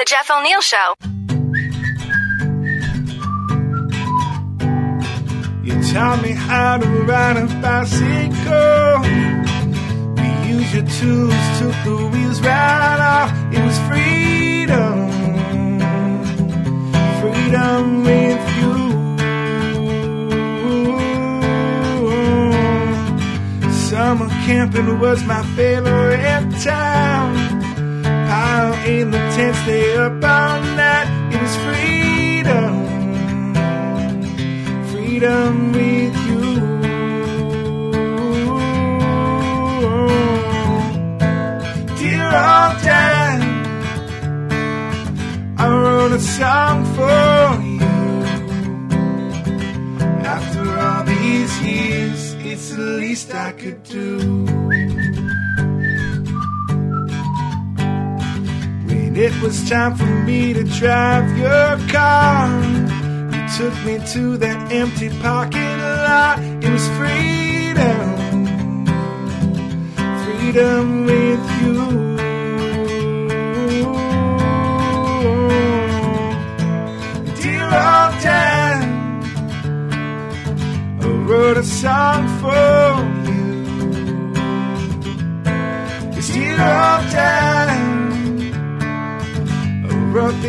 The Jeff O'Neil Show. You taught me how to ride a bicycle. We used your tools, took the wheels right off. It was freedom, freedom with you. Summer camping was my favorite time. In the tent, stay up all night. It was freedom freedom with you. Dear old dad, I wrote a song for you. After all these years, it's the least I could do. It was time for me to drive your car You took me to that empty parking lot. It was freedom, freedom with you. Dear old dad, I wrote a song for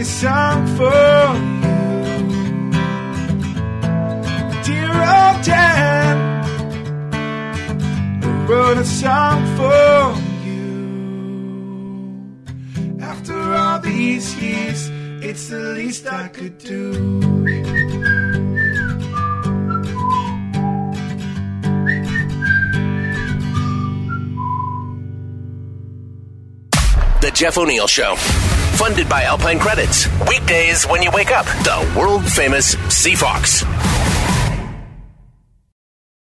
this song for you. dear old dad who wrote a song for you. After all these years, it's the least I could do. The Jeff O'Neil Show. Funded by Alpine Credits. Weekdays when you wake up. The world famous CFOX.